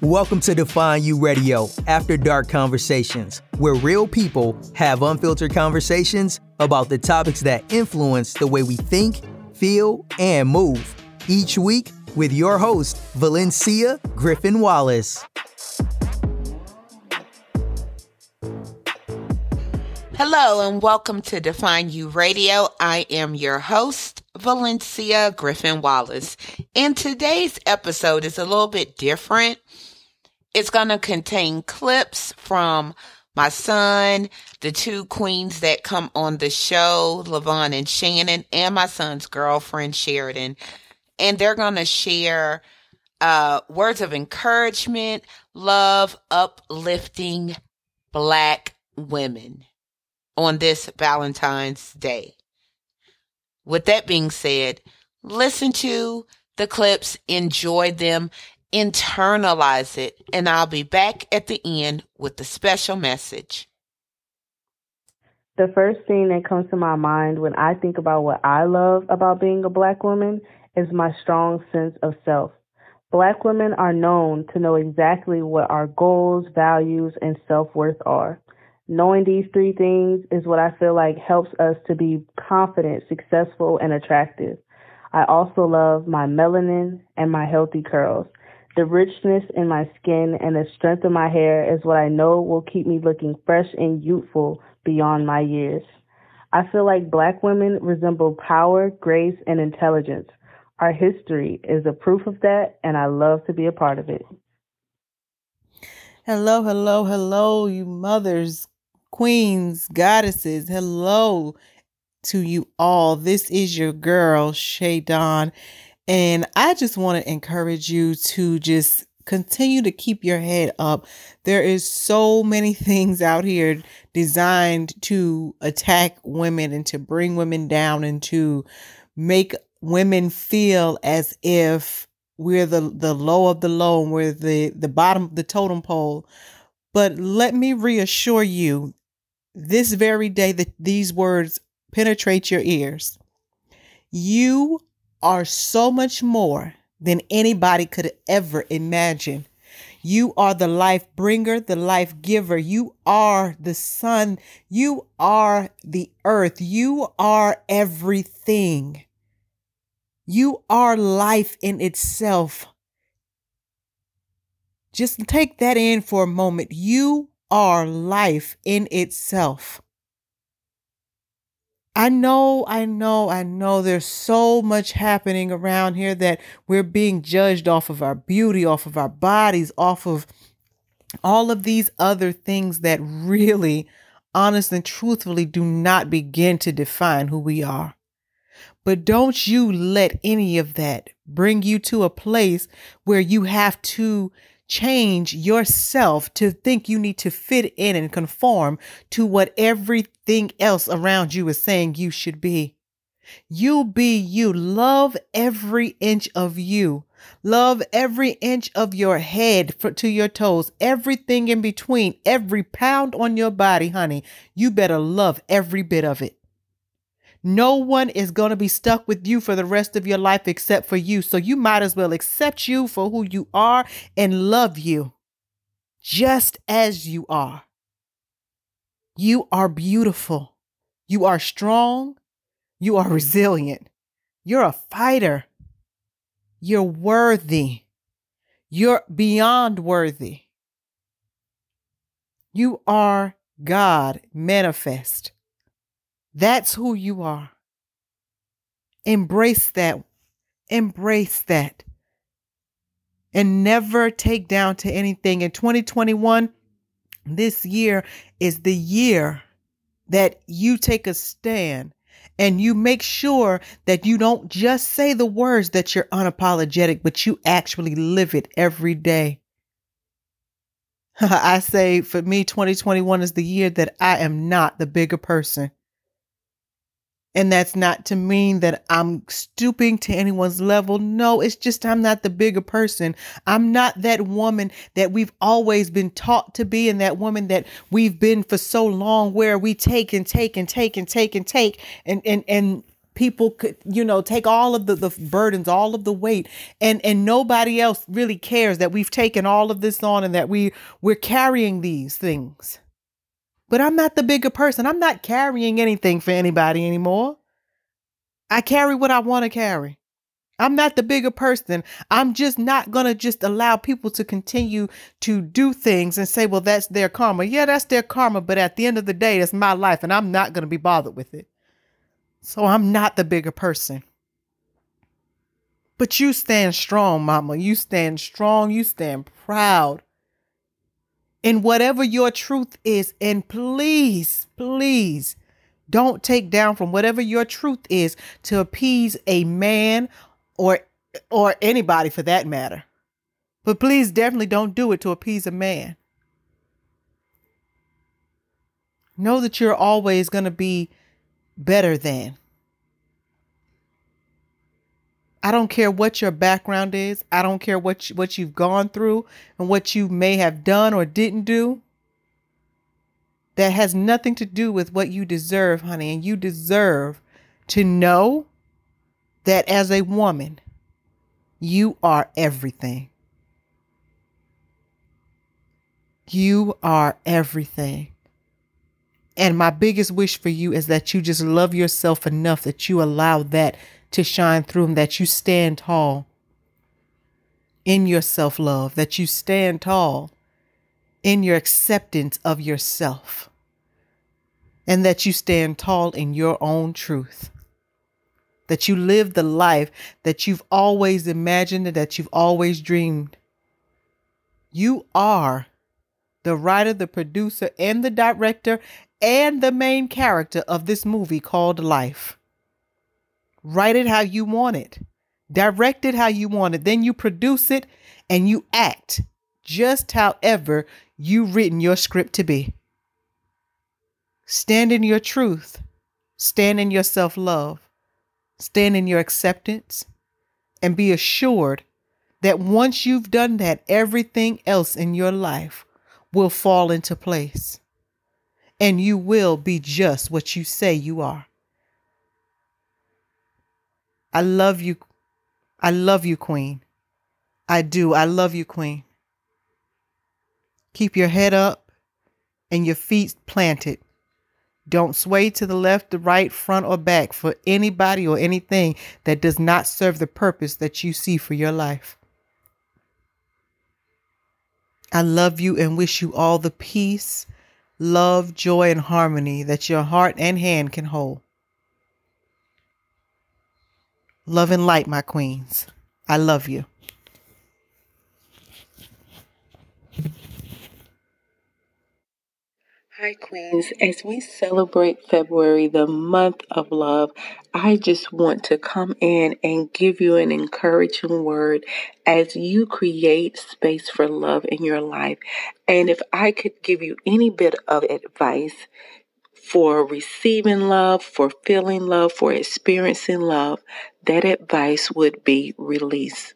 Welcome to Define You Radio, After Dark Conversations, where real people have unfiltered conversations about the topics that influence the way we think, feel, and move. Each week with your host, Valencia Griffin Wallace. Hello, and welcome to Define You Radio. I am your host, Valencia Griffin Wallace. And today's episode is a little bit different. It's going to contain clips from my son, the two queens that come on the show, Levon and Shannon, and my son's girlfriend, Sheridan. And they're going to share uh, words of encouragement, love, uplifting black women on this Valentine's Day. With that being said, listen to the clips, enjoy them, internalize it, and I'll be back at the end with the special message. The first thing that comes to my mind when I think about what I love about being a black woman is my strong sense of self. Black women are known to know exactly what our goals, values, and self worth are. Knowing these three things is what I feel like helps us to be confident, successful, and attractive. I also love my melanin and my healthy curls. The richness in my skin and the strength of my hair is what I know will keep me looking fresh and youthful beyond my years. I feel like black women resemble power, grace, and intelligence. Our history is a proof of that, and I love to be a part of it. Hello, hello, hello, you mothers, queens, goddesses. Hello to you all. This is your girl, Shay Dawn, and I just want to encourage you to just continue to keep your head up. There is so many things out here designed to attack women and to bring women down and to make women feel as if we're the, the low of the low and we're the, the bottom of the totem pole. But let me reassure you this very day that these words penetrate your ears. You are so much more than anybody could ever imagine. You are the life bringer, the life giver. You are the sun. You are the earth. You are everything. You are life in itself. Just take that in for a moment. You are life in itself. I know, I know, I know there's so much happening around here that we're being judged off of our beauty, off of our bodies, off of all of these other things that really, honestly and truthfully, do not begin to define who we are. But don't you let any of that bring you to a place where you have to change yourself to think you need to fit in and conform to what everything else around you is saying you should be. You be you. Love every inch of you. Love every inch of your head to your toes, everything in between, every pound on your body, honey. You better love every bit of it. No one is going to be stuck with you for the rest of your life except for you. So you might as well accept you for who you are and love you just as you are. You are beautiful. You are strong. You are resilient. You're a fighter. You're worthy. You're beyond worthy. You are God manifest. That's who you are. Embrace that. Embrace that. And never take down to anything. In 2021, this year is the year that you take a stand and you make sure that you don't just say the words that you're unapologetic, but you actually live it every day. I say for me, 2021 is the year that I am not the bigger person. And that's not to mean that I'm stooping to anyone's level. No, it's just I'm not the bigger person. I'm not that woman that we've always been taught to be and that woman that we've been for so long where we take and take and take and take and take and and and people could you know take all of the, the burdens all of the weight and and nobody else really cares that we've taken all of this on and that we we're carrying these things but i'm not the bigger person i'm not carrying anything for anybody anymore i carry what i want to carry i'm not the bigger person i'm just not going to just allow people to continue to do things and say well that's their karma yeah that's their karma but at the end of the day it's my life and i'm not going to be bothered with it so I'm not the bigger person. But you stand strong, mama. You stand strong. You stand proud. In whatever your truth is, and please, please don't take down from whatever your truth is to appease a man or or anybody for that matter. But please definitely don't do it to appease a man. Know that you're always going to be better than. I don't care what your background is. I don't care what you, what you've gone through and what you may have done or didn't do. That has nothing to do with what you deserve, honey. And you deserve to know that as a woman, you are everything. You are everything. And my biggest wish for you is that you just love yourself enough that you allow that to shine through and that you stand tall in your self love, that you stand tall in your acceptance of yourself, and that you stand tall in your own truth. That you live the life that you've always imagined and that you've always dreamed. You are the writer, the producer, and the director and the main character of this movie called Life. Write it how you want it, direct it how you want it. Then you produce it and you act just however you've written your script to be. Stand in your truth, stand in your self love, stand in your acceptance, and be assured that once you've done that, everything else in your life will fall into place and you will be just what you say you are. I love you. I love you, Queen. I do. I love you, Queen. Keep your head up and your feet planted. Don't sway to the left, the right, front, or back for anybody or anything that does not serve the purpose that you see for your life. I love you and wish you all the peace, love, joy, and harmony that your heart and hand can hold. Love and light, my queens. I love you. Hi, Queens. As we celebrate February, the month of love, I just want to come in and give you an encouraging word as you create space for love in your life. And if I could give you any bit of advice, for receiving love, for feeling love, for experiencing love, that advice would be release.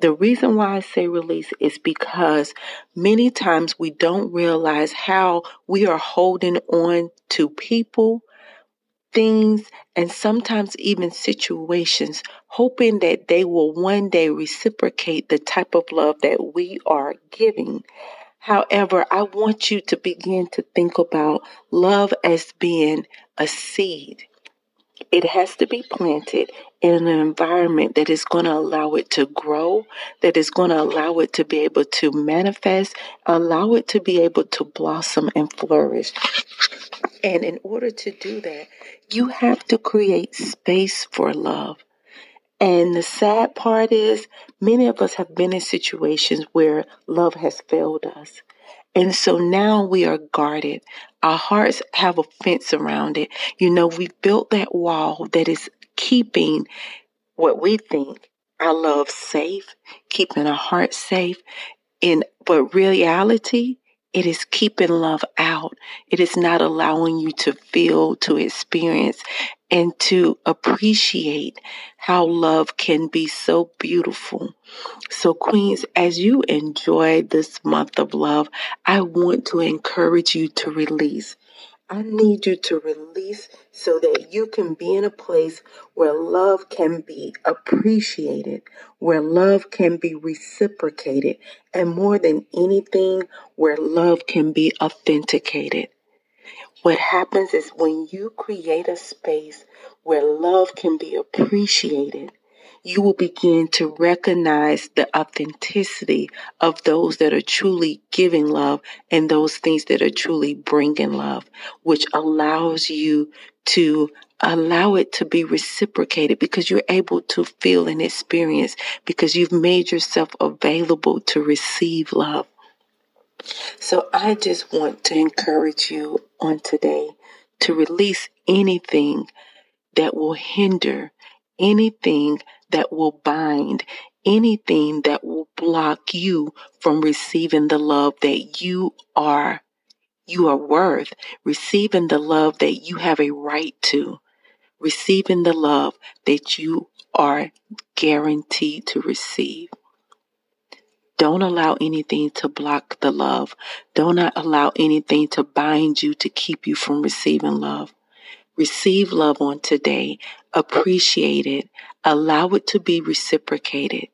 The reason why I say release is because many times we don't realize how we are holding on to people, things, and sometimes even situations, hoping that they will one day reciprocate the type of love that we are giving. However, I want you to begin to think about love as being a seed. It has to be planted in an environment that is going to allow it to grow, that is going to allow it to be able to manifest, allow it to be able to blossom and flourish. And in order to do that, you have to create space for love. And the sad part is, many of us have been in situations where love has failed us. And so now we are guarded. Our hearts have a fence around it. You know, we built that wall that is keeping what we think our love safe, keeping our hearts safe. In but reality, it is keeping love out. It is not allowing you to feel, to experience, and to appreciate how love can be so beautiful. So, Queens, as you enjoy this month of love, I want to encourage you to release. I need you to release so that you can be in a place where love can be appreciated, where love can be reciprocated, and more than anything, where love can be authenticated. What happens is when you create a space where love can be appreciated, you will begin to recognize the authenticity of those that are truly giving love and those things that are truly bringing love, which allows you to allow it to be reciprocated because you're able to feel and experience because you've made yourself available to receive love. So I just want to encourage you on today to release anything that will hinder, anything that will bind, anything that will block you from receiving the love that you are you are worth, receiving the love that you have a right to, receiving the love that you are guaranteed to receive. Don't allow anything to block the love. Don't allow anything to bind you to keep you from receiving love. Receive love on today. Appreciate it. Allow it to be reciprocated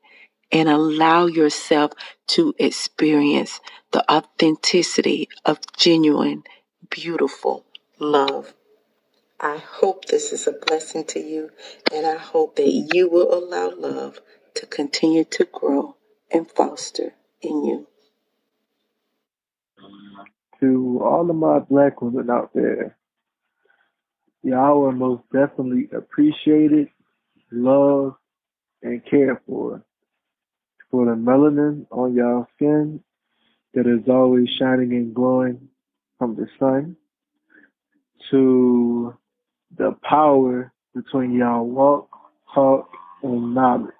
and allow yourself to experience the authenticity of genuine, beautiful love. I hope this is a blessing to you, and I hope that you will allow love to continue to grow and foster in you. To all of my black women out there, y'all are most definitely appreciated, loved, and care for. For the melanin on y'all skin that is always shining and glowing from the sun, to the power between y'all walk, talk, and knowledge.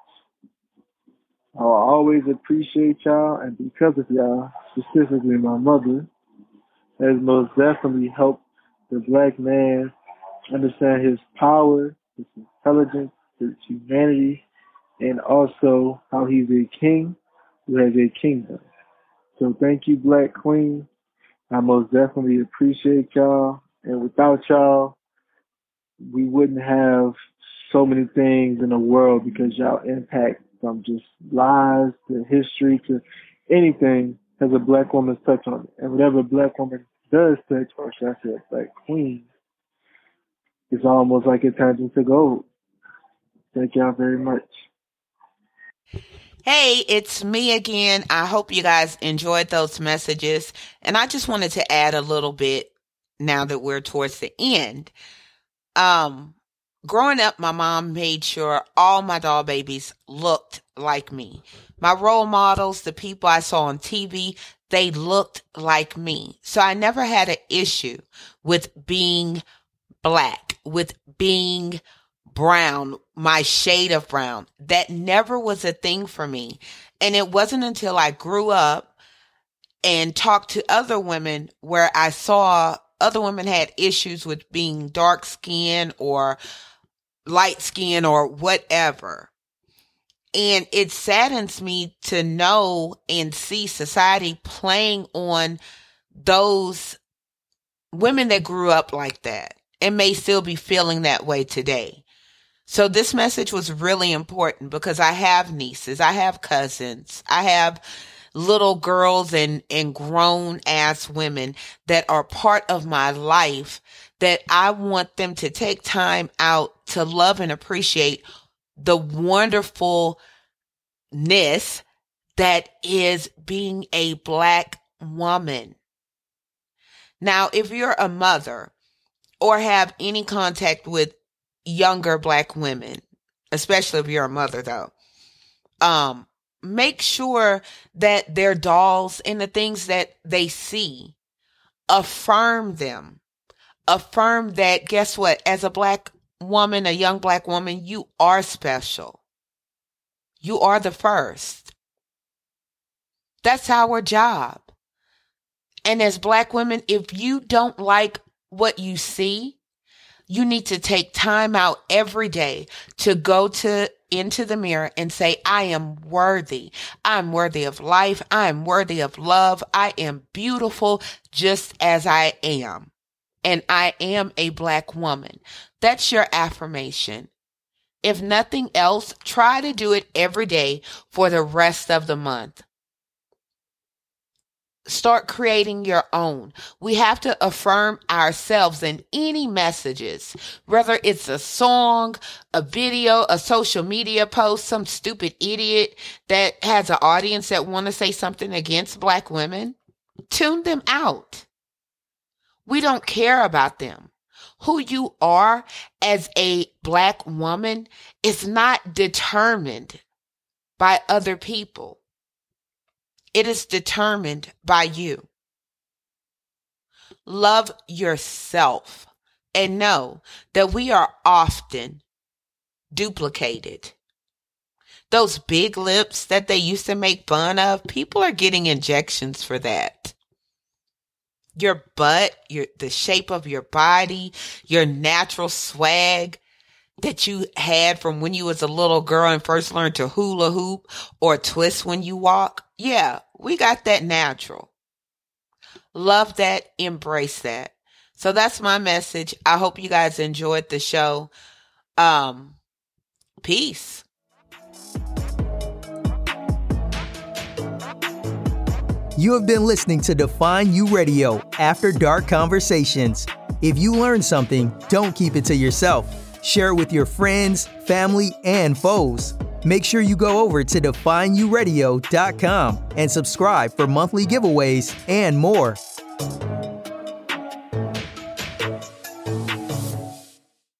I'll always appreciate y'all, and because of y'all, specifically my mother, has most definitely helped the black man understand his power, his intelligence, his humanity, and also how he's a king who has a kingdom. So thank you, Black Queen. I most definitely appreciate y'all. And without y'all, we wouldn't have so many things in the world because y'all impact from just lies to history to anything has a black woman's touch on it. And whatever a black woman does touch, or should I say a black queen, it's almost like it turns into gold. Thank y'all very much. Hey, it's me again. I hope you guys enjoyed those messages. And I just wanted to add a little bit now that we're towards the end. Um, growing up, my mom made sure all my doll babies looked like me. My role models, the people I saw on TV, they looked like me. So I never had an issue with being black, with being brown, my shade of brown. That never was a thing for me. And it wasn't until I grew up and talked to other women where I saw other women had issues with being dark skinned or light skin or whatever. And it saddens me to know and see society playing on those women that grew up like that and may still be feeling that way today. So this message was really important because I have nieces, I have cousins, I have little girls and, and grown ass women that are part of my life that I want them to take time out to love and appreciate the wonderfulness that is being a black woman. Now, if you're a mother or have any contact with younger black women, especially if you're a mother though, um, make sure that their dolls and the things that they see affirm them. Affirm that, guess what? As a black woman, a young black woman, you are special. You are the first. That's our job. And as black women, if you don't like what you see, you need to take time out every day to go to into the mirror and say, I am worthy. I'm worthy of life. I am worthy of love. I am beautiful just as I am. and I am a black woman. That's your affirmation. If nothing else, try to do it every day for the rest of the month. Start creating your own. We have to affirm ourselves in any messages, whether it's a song, a video, a social media post, some stupid idiot that has an audience that want to say something against black women. Tune them out. We don't care about them. Who you are as a black woman is not determined by other people. It is determined by you. Love yourself and know that we are often duplicated. Those big lips that they used to make fun of, people are getting injections for that. Your butt, your the shape of your body, your natural swag that you had from when you was a little girl and first learned to hula hoop or twist when you walk. Yeah, we got that natural. Love that, embrace that. So that's my message. I hope you guys enjoyed the show. Um peace. You have been listening to Define You Radio After Dark Conversations. If you learned something, don't keep it to yourself. Share it with your friends, family, and foes. Make sure you go over to defineyouradio.com and subscribe for monthly giveaways and more.